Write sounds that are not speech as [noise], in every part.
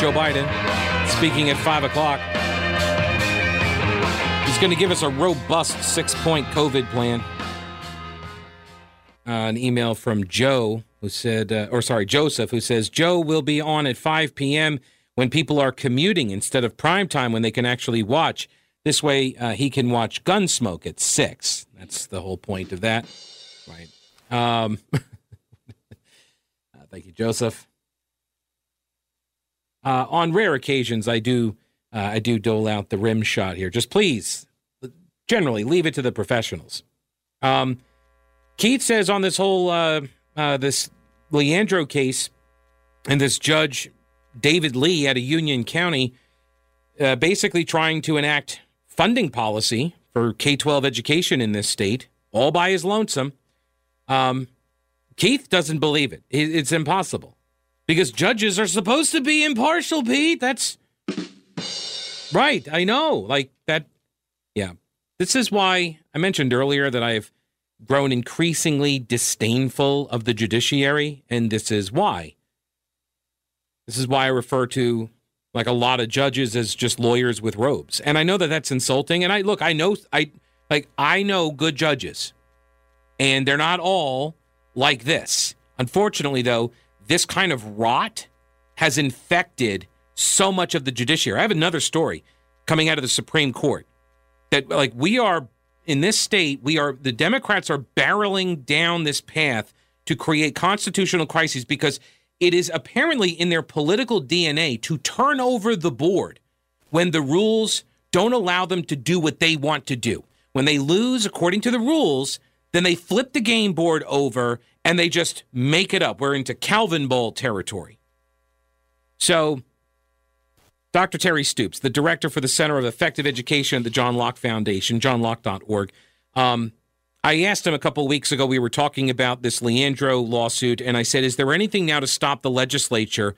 Joe Biden, speaking at 5 o'clock. He's going to give us a robust six point COVID plan. Uh, an email from Joe who said, uh, or sorry, Joseph, who says, Joe will be on at 5 p.m. when people are commuting instead of prime time when they can actually watch. This way, uh, he can watch Gunsmoke at 6. That's the whole point of that. Right. Um, [laughs] thank you, Joseph. Uh, on rare occasions, I do uh, I do dole out the rim shot here. Just please, generally, leave it to the professionals. Um, Keith says on this whole uh, uh, this Leandro case, and this judge David Lee at of Union County, uh, basically trying to enact funding policy for K twelve education in this state, all by his lonesome. Um, Keith doesn't believe it. It's impossible because judges are supposed to be impartial, Pete. That's right. I know. Like that. Yeah. This is why I mentioned earlier that I have grown increasingly disdainful of the judiciary, and this is why. This is why I refer to like a lot of judges as just lawyers with robes. And I know that that's insulting. And I look, I know, I like, I know good judges, and they're not all like this. Unfortunately, though, this kind of rot has infected so much of the judiciary. I have another story coming out of the Supreme Court that like we are in this state, we are the Democrats are barreling down this path to create constitutional crises because it is apparently in their political DNA to turn over the board when the rules don't allow them to do what they want to do. When they lose according to the rules, then they flip the game board over and they just make it up. We're into Calvinball territory. So, Dr. Terry Stoops, the director for the Center of Effective Education at the John Locke Foundation, johnlocke.org. Um, I asked him a couple weeks ago, we were talking about this Leandro lawsuit, and I said, Is there anything now to stop the legislature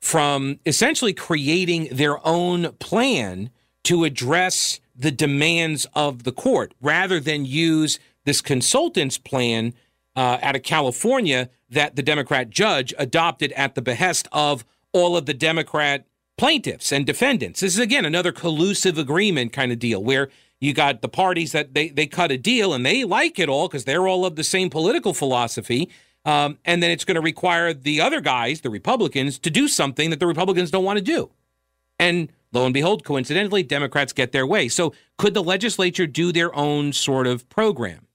from essentially creating their own plan to address the demands of the court rather than use this consultant's plan uh, out of California that the Democrat judge adopted at the behest of all of the Democrat plaintiffs and defendants. This is, again, another collusive agreement kind of deal where you got the parties that they, they cut a deal and they like it all because they're all of the same political philosophy. Um, and then it's going to require the other guys, the Republicans, to do something that the Republicans don't want to do. And lo and behold, coincidentally, Democrats get their way. So could the legislature do their own sort of program?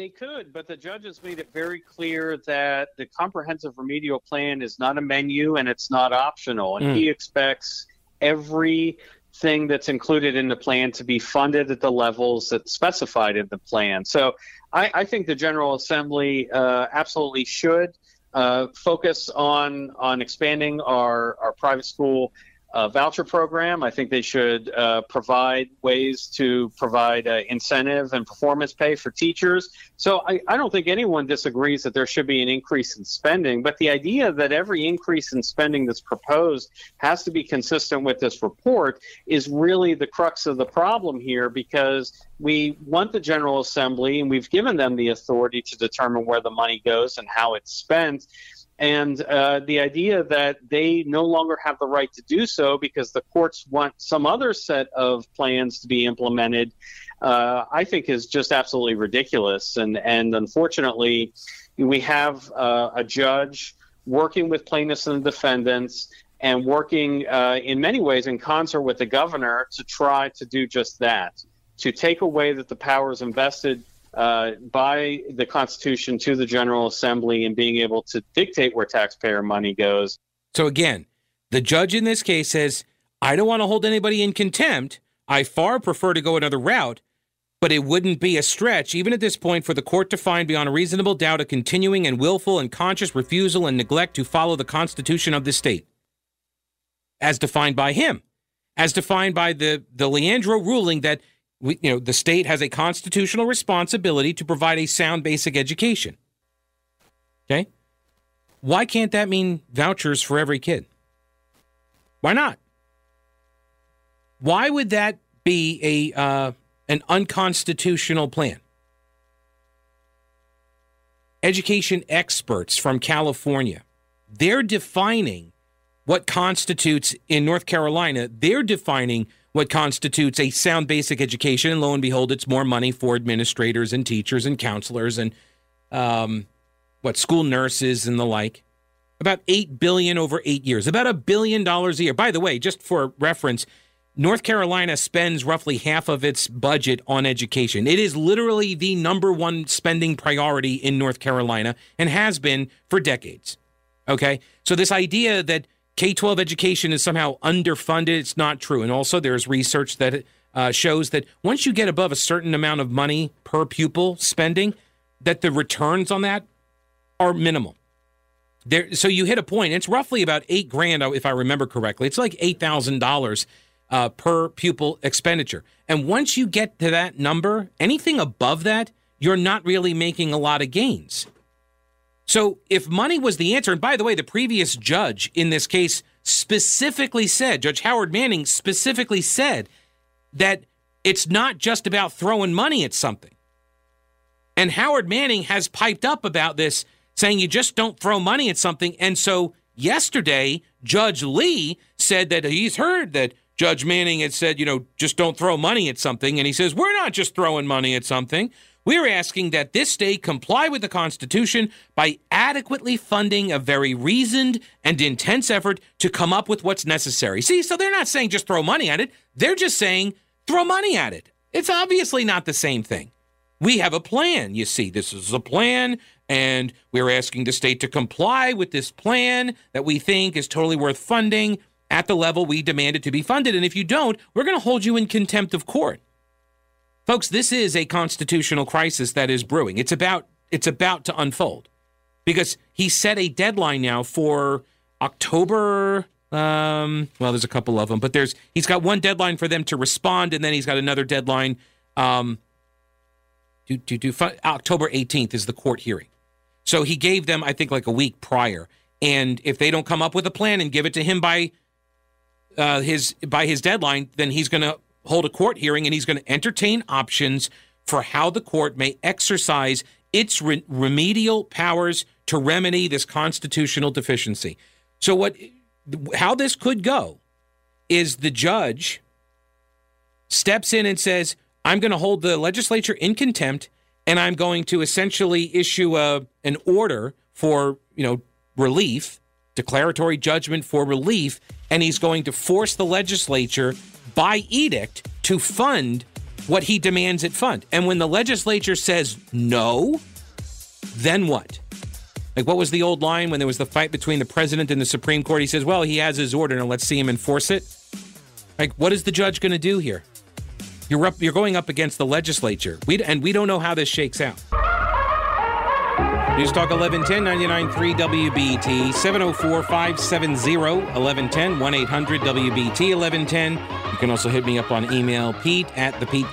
They could, but the judges made it very clear that the comprehensive remedial plan is not a menu and it's not optional. And mm. he expects everything that's included in the plan to be funded at the levels that's specified in the plan. So I, I think the General Assembly uh, absolutely should uh, focus on on expanding our, our private school uh, voucher program. I think they should uh, provide ways to provide uh, incentive and performance pay for teachers. So I, I, don't think anyone disagrees that there should be an increase in spending, but the idea that every increase in spending that's proposed has to be consistent with this report is really the crux of the problem here because we want the General Assembly and we've given them the authority to determine where the money goes and how it's spent and uh, the idea that they no longer have the right to do so because the courts want some other set of plans to be implemented, uh, I think is just absolutely ridiculous. And and unfortunately, we have uh, a judge working with plaintiffs and defendants and working uh, in many ways in concert with the governor to try to do just that, to take away that the powers invested uh, by the Constitution to the General Assembly and being able to dictate where taxpayer money goes. So, again, the judge in this case says, I don't want to hold anybody in contempt. I far prefer to go another route, but it wouldn't be a stretch, even at this point, for the court to find beyond a reasonable doubt a continuing and willful and conscious refusal and neglect to follow the Constitution of the state, as defined by him, as defined by the, the Leandro ruling that we, you know, the state has a constitutional responsibility to provide a sound basic education. Okay? Why can't that mean vouchers for every kid? Why not? Why would that be a uh, an unconstitutional plan? Education experts from California, they're defining what constitutes in North Carolina, they're defining what constitutes a sound basic education. And lo and behold, it's more money for administrators and teachers and counselors and um, what school nurses and the like. About eight billion over eight years, about a billion dollars a year. By the way, just for reference, North Carolina spends roughly half of its budget on education. It is literally the number one spending priority in North Carolina and has been for decades. Okay. So, this idea that K 12 education is somehow underfunded, it's not true. And also, there's research that uh, shows that once you get above a certain amount of money per pupil spending, that the returns on that are minimal. There, so you hit a point. It's roughly about eight grand, if I remember correctly. It's like eight thousand uh, dollars per pupil expenditure. And once you get to that number, anything above that, you're not really making a lot of gains. So if money was the answer, and by the way, the previous judge in this case specifically said, Judge Howard Manning specifically said that it's not just about throwing money at something. And Howard Manning has piped up about this, saying you just don't throw money at something. And so yesterday, Judge Lee said that he's heard that Judge Manning had said, you know, just don't throw money at something. And he says, we're not just throwing money at something. We're asking that this state comply with the Constitution by adequately funding a very reasoned and intense effort to come up with what's necessary. See, so they're not saying just throw money at it, they're just saying throw money at it. It's obviously not the same thing. We have a plan. You see, this is a plan, and we're asking the state to comply with this plan that we think is totally worth funding at the level we demand it to be funded. And if you don't, we're going to hold you in contempt of court. Folks, this is a constitutional crisis that is brewing. It's about it's about to unfold because he set a deadline now for October. Um, well, there's a couple of them, but there's he's got one deadline for them to respond, and then he's got another deadline. Um, do, do, do, October 18th is the court hearing. So he gave them, I think, like a week prior. And if they don't come up with a plan and give it to him by uh, his by his deadline, then he's going to hold a court hearing and he's going to entertain options for how the court may exercise its re- remedial powers to remedy this constitutional deficiency. So what how this could go is the judge steps in and says, I'm going to hold the legislature in contempt and I'm going to essentially issue a an order for, you know, relief, declaratory judgment for relief, and he's going to force the legislature by edict to fund what he demands it fund. And when the legislature says no, then what? Like, what was the old line when there was the fight between the president and the Supreme Court? He says, well, he has his order, and let's see him enforce it. Like, what is the judge going to do here? You're up. You're going up against the legislature. We and we don't know how this shakes out. News Talk 1110 99.3 WBT 704 570 1110 1 800 WBT 1110. You can also hit me up on email Pete at the Pete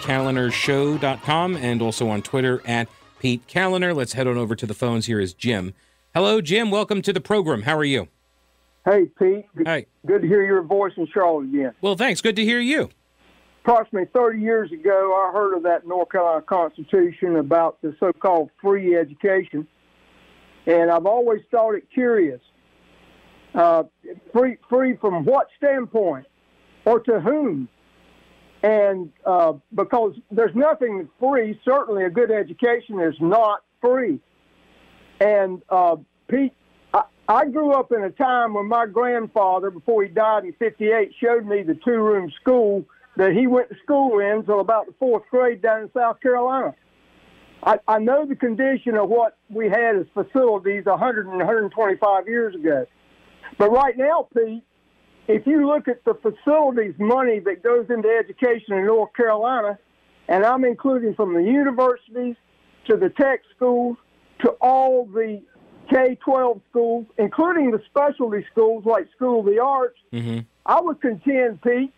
Show.com and also on Twitter at Pete Kaliner. Let's head on over to the phones. Here is Jim. Hello, Jim. Welcome to the program. How are you? Hey, Pete. Hey. Good to hear your voice in Charlotte again. Well, thanks. Good to hear you approximately 30 years ago, I heard of that North Carolina Constitution about the so-called free education, and I've always thought it curious. Uh, free, free from what standpoint, or to whom? And uh, because there's nothing free, certainly a good education is not free. And uh, Pete, I, I grew up in a time when my grandfather, before he died in '58, showed me the two-room school that he went to school in until about the fourth grade down in South Carolina. I, I know the condition of what we had as facilities 100 and 125 years ago. But right now, Pete, if you look at the facilities money that goes into education in North Carolina, and I'm including from the universities to the tech schools to all the K 12 schools, including the specialty schools like School of the Arts, mm-hmm. I would contend, Pete,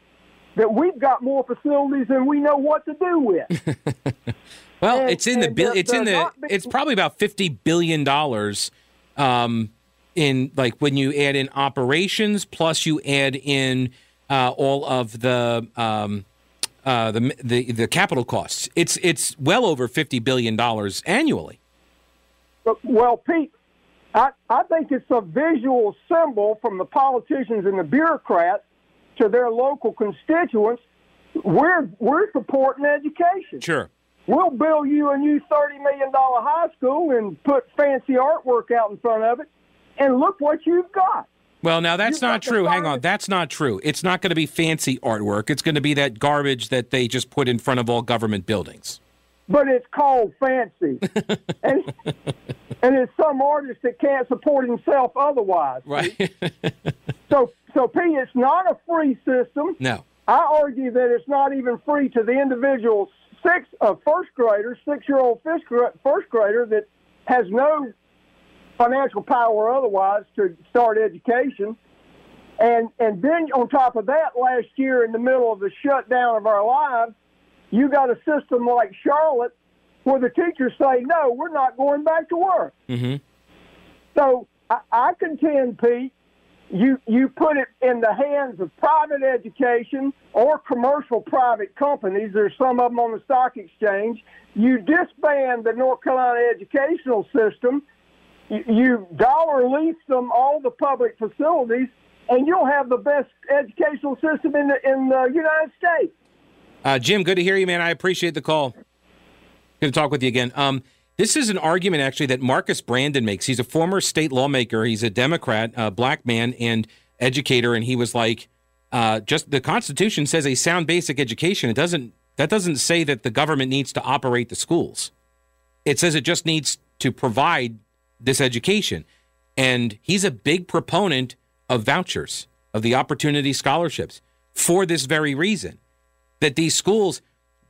that we've got more facilities than we know what to do with. [laughs] well, and, it's in the bill. It's in the. It's probably about fifty billion dollars. Um, in like when you add in operations, plus you add in uh, all of the um, uh, the the the capital costs. It's it's well over fifty billion dollars annually. Well, Pete, I, I think it's a visual symbol from the politicians and the bureaucrats to their local constituents. We're we're supporting education. Sure. We'll build you a new thirty million dollar high school and put fancy artwork out in front of it, and look what you've got. Well, now that's You not true. Hang on, that's not true. It's not going to be fancy artwork. It's going to be that garbage that they just put in front of all government buildings. but it's called fancy, [laughs] and and it's some artist that can't support himself otherwise. Right. So, so P, it's not a free system. no. I argue that it's not even free to the individual six uh, first grader, six year old first, first grader that has no financial power otherwise to start education. And and then on top of that, last year in the middle of the shutdown of our lives, you got a system like Charlotte where the teachers say, "No, we're not going back to work." hmm So I, I contend, Pete, you you put it in the hands of private education or commercial private companies. There's some of them on the stock exchange. You disband the North Carolina educational system. You, dollar lease them all the public facilities, and you'll have the best educational system in the in the United States. Uh, Jim, good to hear you, man. I appreciate the call. Good to talk with you again. Um, this is an argument actually that Marcus Brandon makes. He's a former state lawmaker. He's a Democrat, a black man, and educator. And he was like, uh, "Just the Constitution says a sound basic education. It doesn't. That doesn't say that the government needs to operate the schools. It says it just needs to provide this education." And he's a big proponent of vouchers, of the opportunity scholarships, for this very reason that these schools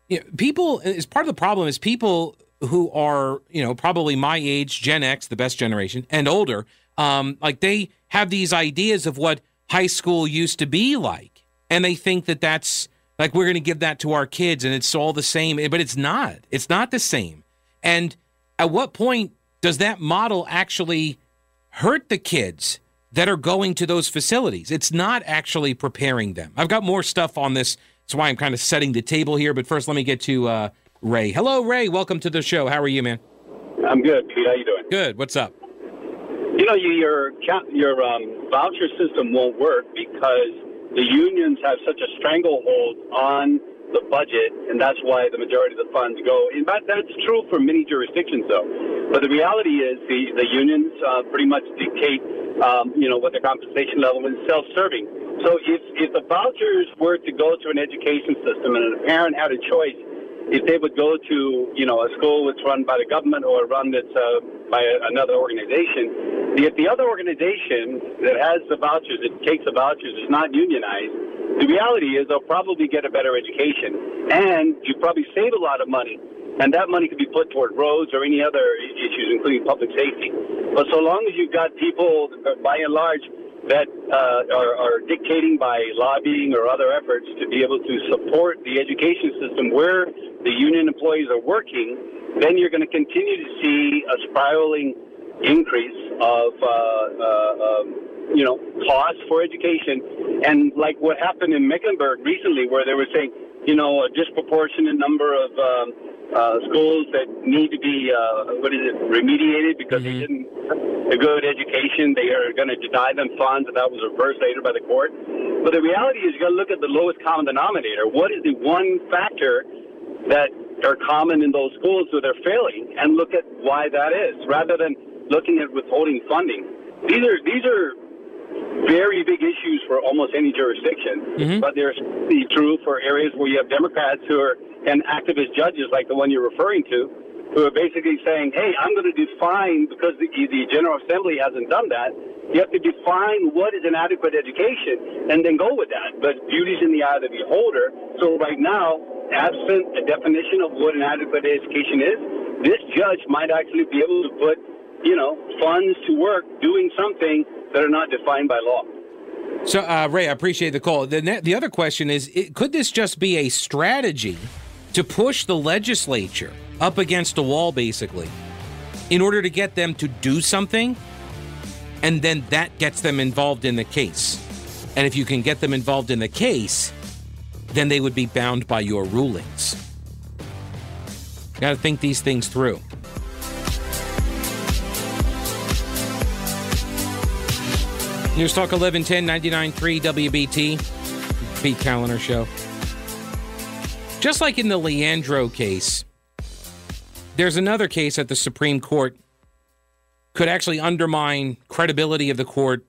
you know, people is part of the problem is people who are you know probably my age gen x the best generation and older um, like they have these ideas of what high school used to be like and they think that that's like we're going to give that to our kids and it's all the same but it's not it's not the same and at what point does that model actually hurt the kids that are going to those facilities. It's not actually preparing them. I've got more stuff on this. That's why I'm kind of setting the table here. But first, let me get to uh, Ray. Hello, Ray. Welcome to the show. How are you, man? I'm good, Pete. How you doing? Good. What's up? You know, your your um, voucher system won't work because the unions have such a stranglehold on the budget, and that's why the majority of the funds go. In fact, that's true for many jurisdictions, though. But the reality is, the the unions uh, pretty much dictate, um, you know, what the compensation level is self-serving. So if if the vouchers were to go to an education system and a parent had a choice if they would go to you know a school that's run by the government or run that's uh, by another organization, if the other organization that has the vouchers, that takes the vouchers, is not unionized, the reality is they'll probably get a better education, and you probably save a lot of money, and that money could be put toward roads or any other issues, including public safety. But so long as you've got people, uh, by and large, that uh, are, are dictating by lobbying or other efforts to be able to support the education system where the union employees are working, then you're going to continue to see a spiraling increase of, uh, uh, um, you know, costs for education. And like what happened in Mecklenburg recently, where they were saying, you know, a disproportionate number of um, uh, schools that need to be, uh, what is it, remediated because they didn't a good education. They are going to deny them funds, and that was reversed later by the court. But the reality is, you got to look at the lowest common denominator. What is the one factor that are common in those schools where they're failing, and look at why that is, rather than looking at withholding funding. These are these are very big issues for almost any jurisdiction, mm-hmm. but they're true for areas where you have Democrats who are and activist judges like the one you're referring to, who are basically saying, "Hey, I'm going to define because the, the General Assembly hasn't done that. You have to define what is an adequate education, and then go with that. But beauty's in the eye of the beholder. So right now, absent a definition of what an adequate education is, this judge might actually be able to put, you know, funds to work doing something that are not defined by law. So, uh, Ray, I appreciate the call. The, ne- the other question is it, could this just be a strategy to push the legislature up against a wall, basically, in order to get them to do something? And then that gets them involved in the case. And if you can get them involved in the case, then they would be bound by your rulings. Got to think these things through. News Talk 1110 99.3 WBT. Pete Kaliner Show. Just like in the Leandro case, there's another case at the Supreme Court could actually undermine credibility of the court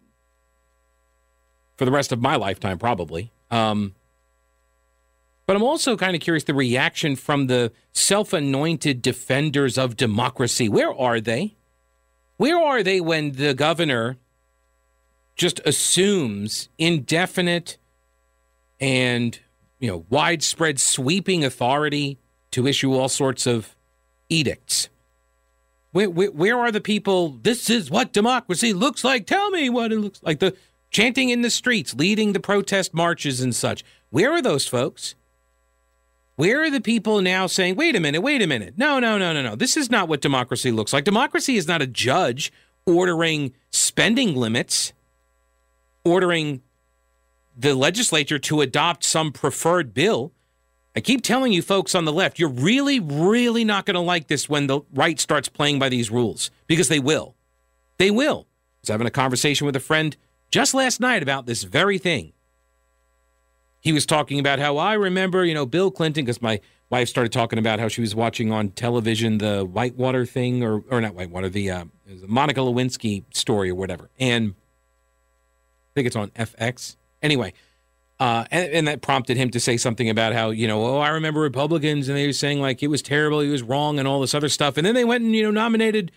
for the rest of my lifetime, probably. Um, but I'm also kind of curious the reaction from the self anointed defenders of democracy. Where are they? Where are they when the governor just assumes indefinite and you know widespread sweeping authority to issue all sorts of edicts. Where, where, where, are the people? This is what democracy looks like. Tell me what it looks like. The chanting in the streets, leading the protest marches and such. Where are those folks? Where are the people now saying, wait a minute, wait a minute? No, no, no, no, no. This is not what democracy looks like. Democracy is not a judge ordering spending limits ordering the legislature to adopt some preferred bill. I keep telling you folks on the left, you're really, really not going to like this when the right starts playing by these rules because they will. They will. I was having a conversation with a friend just last night about this very thing. He was talking about how I remember, you know, Bill Clinton, because my wife started talking about how she was watching on television the Whitewater thing, or, or not Whitewater, the uh, Monica Lewinsky story or whatever. And I think it's on FX. Anyway, uh, and, and, that prompted him to say something about how, you know, oh, I remember Republicans and they were saying like it was terrible, he was wrong, and all this other stuff. And then they went and, you know, nominated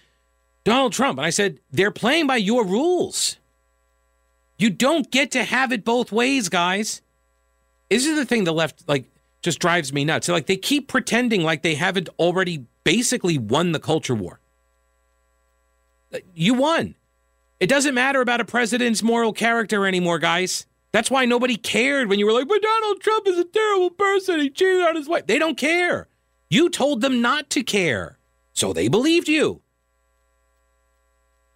Donald Trump. And I said, they're playing by your rules. You don't get to have it both ways, guys. This is the thing the left, like, just drives me nuts. like, they keep pretending like they haven't already basically won the culture war. You won. It doesn't matter about a president's moral character anymore, guys. That's why nobody cared when you were like, but Donald Trump is a terrible person. He cheated on his wife. They don't care. You told them not to care. So they believed you.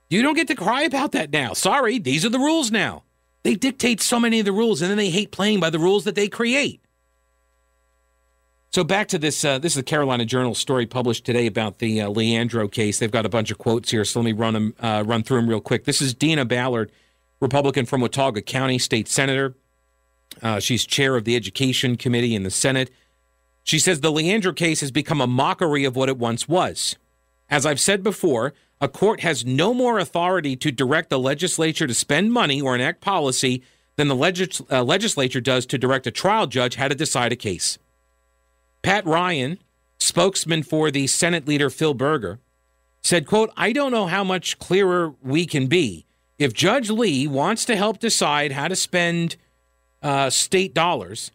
You don't get to cry about that now. Sorry, these are the rules now. They dictate so many of the rules and then they hate playing by the rules that they create. So back to this. Uh, this is the Carolina Journal story published today about the uh, Leandro case. They've got a bunch of quotes here, so let me run them, uh, run through them real quick. This is Deanna Ballard, Republican from Watauga County, state senator. Uh, she's chair of the Education Committee in the Senate. She says the Leandro case has become a mockery of what it once was. As I've said before, a court has no more authority to direct the legislature to spend money or enact policy than the legis- uh, legislature does to direct a trial judge how to decide a case. Pat Ryan, spokesman for the Senate leader Phil Berger, said, quote, I don't know how much clearer we can be. If Judge Lee wants to help decide how to spend uh, state dollars,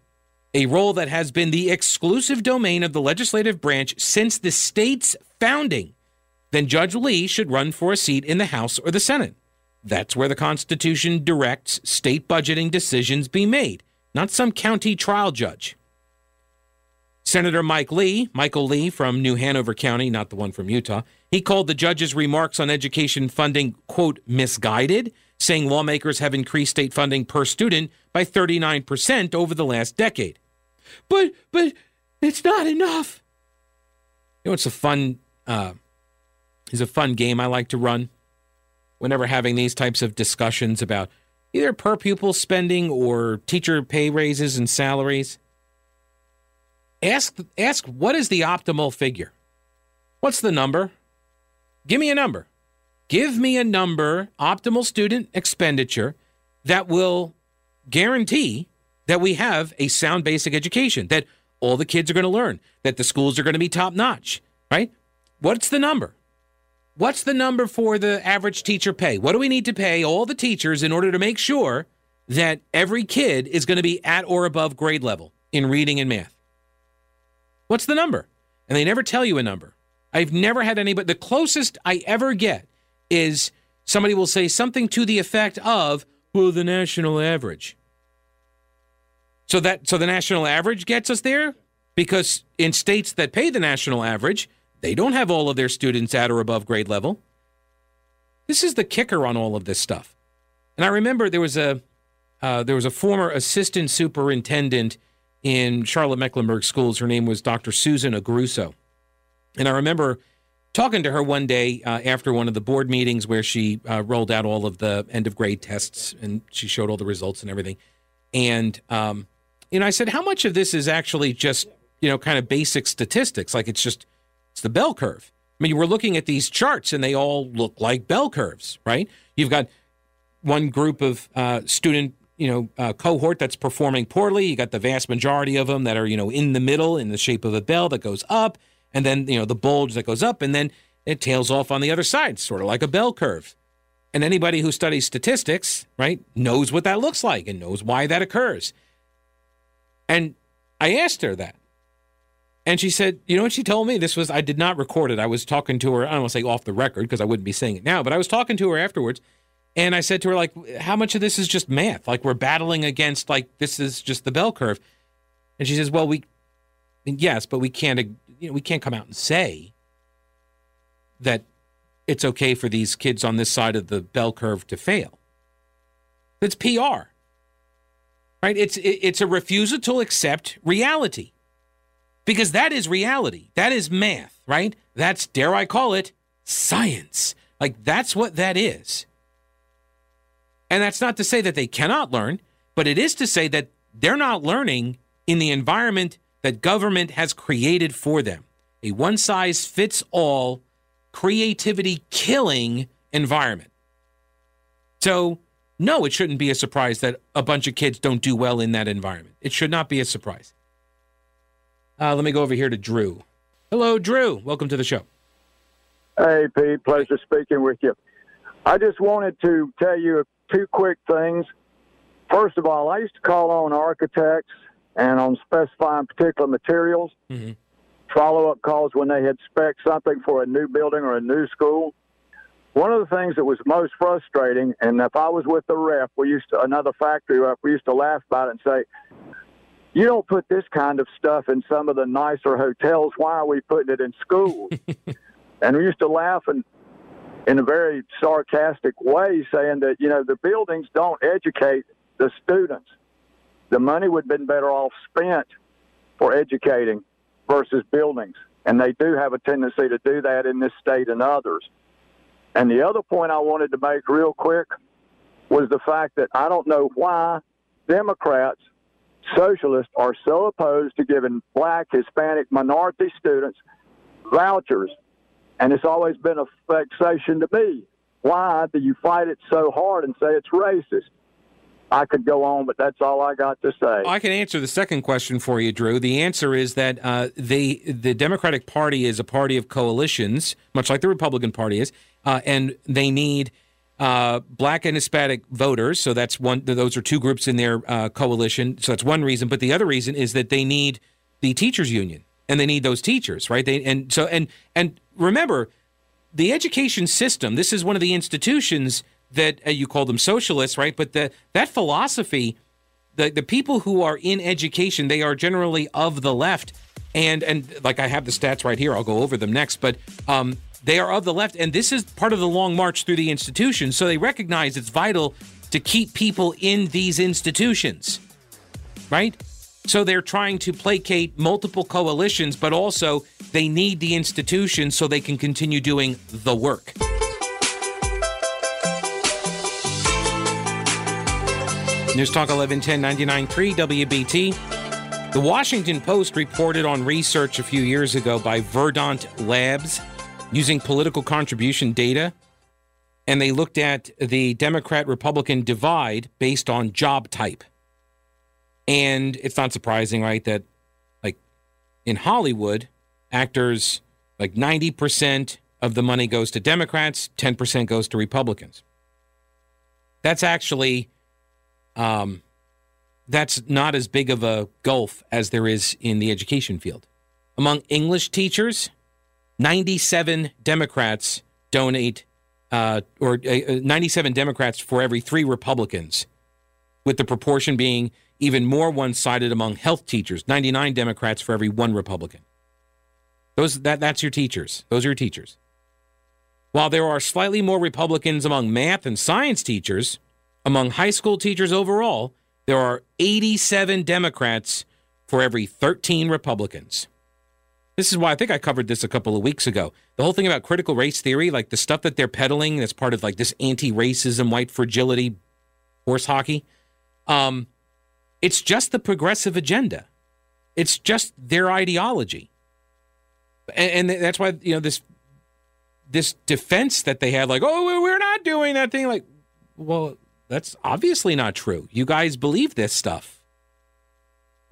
a role that has been the exclusive domain of the legislative branch since the state's founding, then Judge Lee should run for a seat in the House or the Senate. That's where the Constitution directs state budgeting decisions be made, not some county trial judge. Senator Mike Lee, Michael Lee from New Hanover County, not the one from Utah, he called the judge's remarks on education funding, quote, misguided, saying lawmakers have increased state funding per student by 39% over the last decade. But, but it's not enough. You know, it's a fun, uh, it's a fun game I like to run whenever having these types of discussions about either per pupil spending or teacher pay raises and salaries. Ask ask what is the optimal figure? What's the number? Give me a number. Give me a number, optimal student expenditure that will guarantee that we have a sound basic education, that all the kids are going to learn, that the schools are going to be top notch, right? What's the number? What's the number for the average teacher pay? What do we need to pay all the teachers in order to make sure that every kid is going to be at or above grade level in reading and math? What's the number? And they never tell you a number. I've never had any, but the closest I ever get is somebody will say something to the effect of, well, the national average. So that so the national average gets us there because in states that pay the national average, they don't have all of their students at or above grade level. This is the kicker on all of this stuff. And I remember there was a uh, there was a former assistant superintendent in Charlotte Mecklenburg schools. Her name was Dr. Susan Agruso. And I remember talking to her one day uh, after one of the board meetings where she uh, rolled out all of the end of grade tests and she showed all the results and everything. And, um, you know, I said, how much of this is actually just, you know, kind of basic statistics? Like it's just, it's the bell curve. I mean, we're looking at these charts and they all look like bell curves, right? You've got one group of uh, student, you know, uh, cohort that's performing poorly. You got the vast majority of them that are, you know, in the middle in the shape of a bell that goes up and then you know the bulge that goes up and then it tails off on the other side sort of like a bell curve. And anybody who studies statistics right knows what that looks like and knows why that occurs. And i asked her that. And she said you know what she told me? This was i did not record it. I was talking to her i don't want to say off the record because i wouldn't be saying it now but i was talking to her afterwards and i said to her like how much of this is just math like we're battling against like this is just the bell curve and she says well we yes but we can't you know, we can't come out and say that it's okay for these kids on this side of the bell curve to fail. It's PR. Right? It's it's a refusal to accept reality. Because that is reality. That is math, right? That's dare I call it science. Like that's what that is. And that's not to say that they cannot learn, but it is to say that they're not learning in the environment that government has created for them a one size fits all, creativity killing environment. So, no, it shouldn't be a surprise that a bunch of kids don't do well in that environment. It should not be a surprise. Uh, let me go over here to Drew. Hello, Drew. Welcome to the show. Hey, Pete. Pleasure speaking with you. I just wanted to tell you two quick things. First of all, I used to call on architects and on specifying particular materials. Mm-hmm. Follow up calls when they had spec something for a new building or a new school. One of the things that was most frustrating, and if I was with the rep, we used to another factory rep, we used to laugh about it and say, "You don't put this kind of stuff in some of the nicer hotels. Why are we putting it in schools?" [laughs] and we used to laugh and in a very sarcastic way, saying that you know the buildings don't educate the students the money would have been better off spent for educating versus buildings. And they do have a tendency to do that in this state and others. And the other point I wanted to make real quick was the fact that I don't know why Democrats, socialists, are so opposed to giving black, Hispanic, minority students vouchers. And it's always been a vexation to me. Why do you fight it so hard and say it's racist? I could go on, but that's all I got to say. I can answer the second question for you, Drew. The answer is that uh, they, the Democratic Party is a party of coalitions, much like the Republican Party is, uh, and they need uh, black and Hispanic voters. So that's one. Those are two groups in their uh, coalition. So that's one reason. But the other reason is that they need the teachers union, and they need those teachers, right? They and so and and remember, the education system. This is one of the institutions that uh, you call them socialists, right? But the that philosophy, the the people who are in education, they are generally of the left, and and like I have the stats right here. I'll go over them next, but um, they are of the left, and this is part of the long march through the institution. So they recognize it's vital to keep people in these institutions, right? So they're trying to placate multiple coalitions, but also they need the institution so they can continue doing the work. News Talk 1110 99.3 WBT. The Washington Post reported on research a few years ago by Verdant Labs using political contribution data, and they looked at the Democrat Republican divide based on job type. And it's not surprising, right, that like in Hollywood, actors like 90% of the money goes to Democrats, 10% goes to Republicans. That's actually um, that's not as big of a gulf as there is in the education field. Among English teachers, 97 Democrats donate, uh, or uh, 97 Democrats for every three Republicans, with the proportion being even more one sided among health teachers 99 Democrats for every one Republican. Those, that, that's your teachers. Those are your teachers. While there are slightly more Republicans among math and science teachers, among high school teachers overall, there are 87 Democrats for every 13 Republicans. This is why I think I covered this a couple of weeks ago. The whole thing about critical race theory, like the stuff that they're peddling that's part of like this anti-racism, white fragility, horse hockey. Um, it's just the progressive agenda. It's just their ideology, and, and that's why you know this this defense that they had, like, oh, we're not doing that thing. Like, well, that's obviously not true. You guys believe this stuff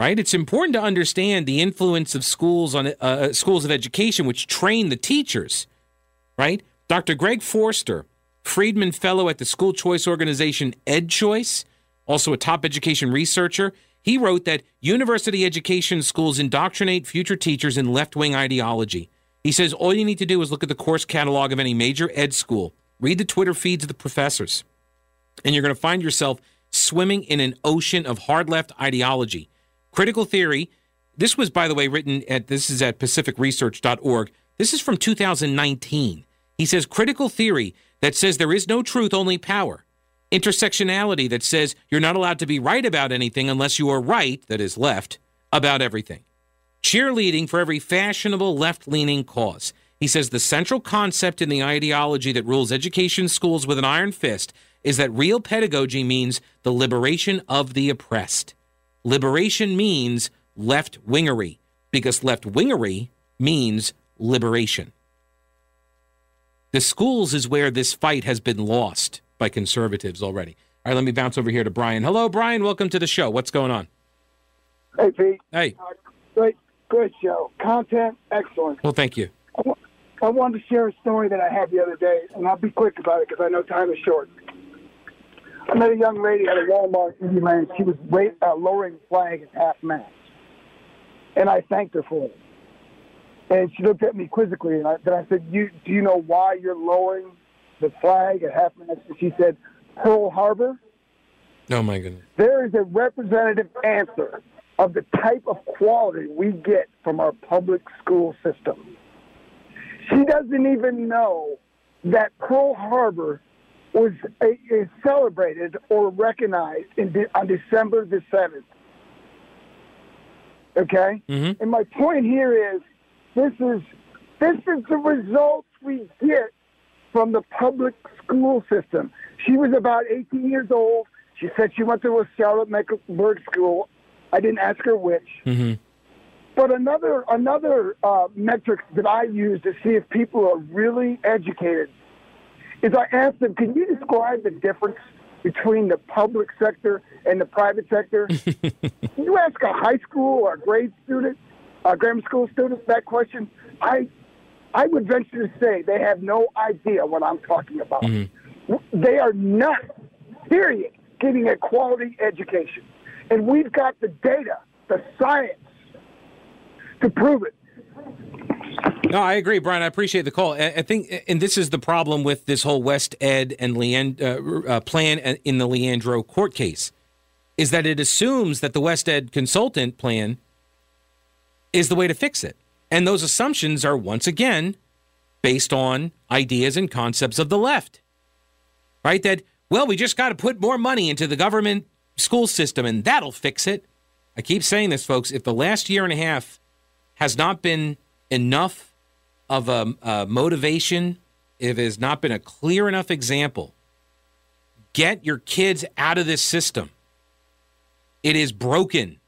right? It's important to understand the influence of schools on uh, uh, schools of education, which train the teachers, right? Dr. Greg Forster, Friedman Fellow at the school choice organization EdChoice, also a top education researcher, he wrote that university education schools indoctrinate future teachers in left wing ideology. He says all you need to do is look at the course catalog of any major ed school, read the Twitter feeds of the professors, and you're going to find yourself swimming in an ocean of hard left ideology. Critical theory. This was, by the way, written at this is at pacificresearch.org. This is from 2019. He says critical theory that says there is no truth, only power. Intersectionality that says you're not allowed to be right about anything unless you are right, that is left, about everything. Cheerleading for every fashionable left leaning cause. He says the central concept in the ideology that rules education schools with an iron fist is that real pedagogy means the liberation of the oppressed. Liberation means left wingery because left wingery means liberation. The schools is where this fight has been lost by conservatives already. All right, let me bounce over here to Brian. Hello, Brian. Welcome to the show. What's going on? Hey, Pete. Hey. Uh, great, great show. Content, excellent. Well, thank you. I, w- I wanted to share a story that I had the other day, and I'll be quick about it because I know time is short. I met a young lady at a Walmart in Indian She was wait, uh, lowering the flag at half mast, and I thanked her for it. And she looked at me quizzically, and I, then I said, "You do you know why you're lowering the flag at half mast?" And she said, "Pearl Harbor." Oh my goodness. There is a representative answer of the type of quality we get from our public school system. She doesn't even know that Pearl Harbor was is celebrated or recognized in, on December the 7th. Okay? Mm-hmm. And my point here is this is this is the results we get from the public school system. She was about 18 years old. She said she went to a Charlotte Mecklenburg school. I didn't ask her which. Mm-hmm. But another another uh, metric that I use to see if people are really educated is I asked them, can you describe the difference between the public sector and the private sector? [laughs] you ask a high school or grade student, a grammar school student that question? I, I would venture to say they have no idea what I'm talking about. Mm-hmm. They are not, period, getting a quality education. And we've got the data, the science to prove it. No, I agree, Brian. I appreciate the call. I think, and this is the problem with this whole WestEd and Leand, uh, uh, plan in the Leandro court case, is that it assumes that the WestEd consultant plan is the way to fix it, and those assumptions are once again based on ideas and concepts of the left, right? That well, we just got to put more money into the government school system, and that'll fix it. I keep saying this, folks. If the last year and a half has not been enough of a, a motivation, if it has not been a clear enough example, get your kids out of this system. It is broken.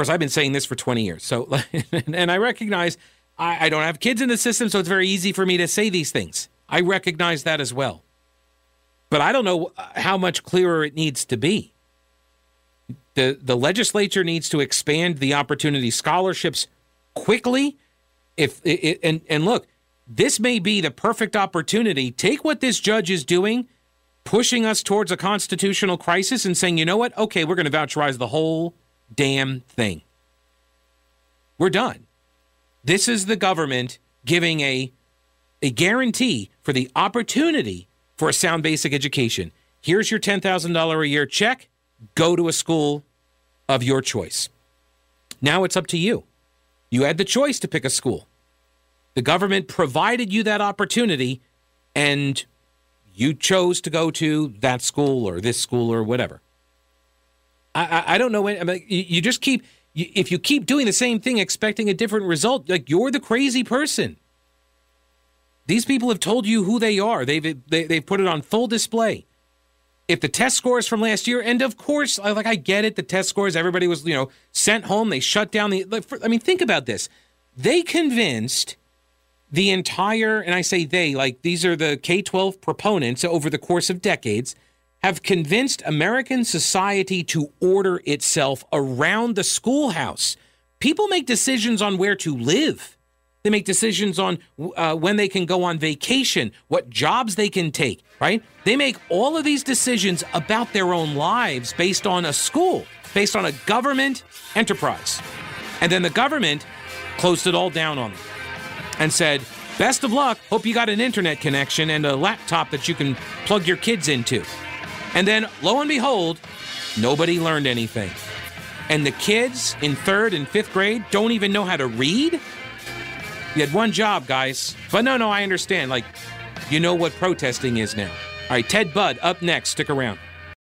Course, I've been saying this for 20 years. So, [laughs] and I recognize I, I don't have kids in the system, so it's very easy for me to say these things. I recognize that as well. But I don't know uh, how much clearer it needs to be. The, the legislature needs to expand the opportunity scholarships quickly if and and look, this may be the perfect opportunity. Take what this judge is doing, pushing us towards a constitutional crisis, and saying, you know what? Okay, we're going to voucherize the whole damn thing. We're done. This is the government giving a a guarantee for the opportunity for a sound basic education. Here's your $10,000 a year check. Go to a school of your choice. Now it's up to you. You had the choice to pick a school. The government provided you that opportunity, and you chose to go to that school or this school or whatever. I, I, don't know. When, I mean, you just keep if you keep doing the same thing expecting a different result, like you're the crazy person. These people have told you who they are. They've they, they've put it on full display. If the test scores from last year, and of course, like I get it, the test scores, everybody was you know sent home. They shut down the. I mean, think about this. They convinced the entire, and I say they, like these are the K 12 proponents over the course of decades, have convinced American society to order itself around the schoolhouse. People make decisions on where to live. They make decisions on uh, when they can go on vacation, what jobs they can take, right? They make all of these decisions about their own lives based on a school, based on a government enterprise. And then the government closed it all down on them and said, Best of luck. Hope you got an internet connection and a laptop that you can plug your kids into. And then, lo and behold, nobody learned anything. And the kids in third and fifth grade don't even know how to read? You had one job, guys. But no, no, I understand. Like, you know what protesting is now. All right, Ted Budd up next. Stick around.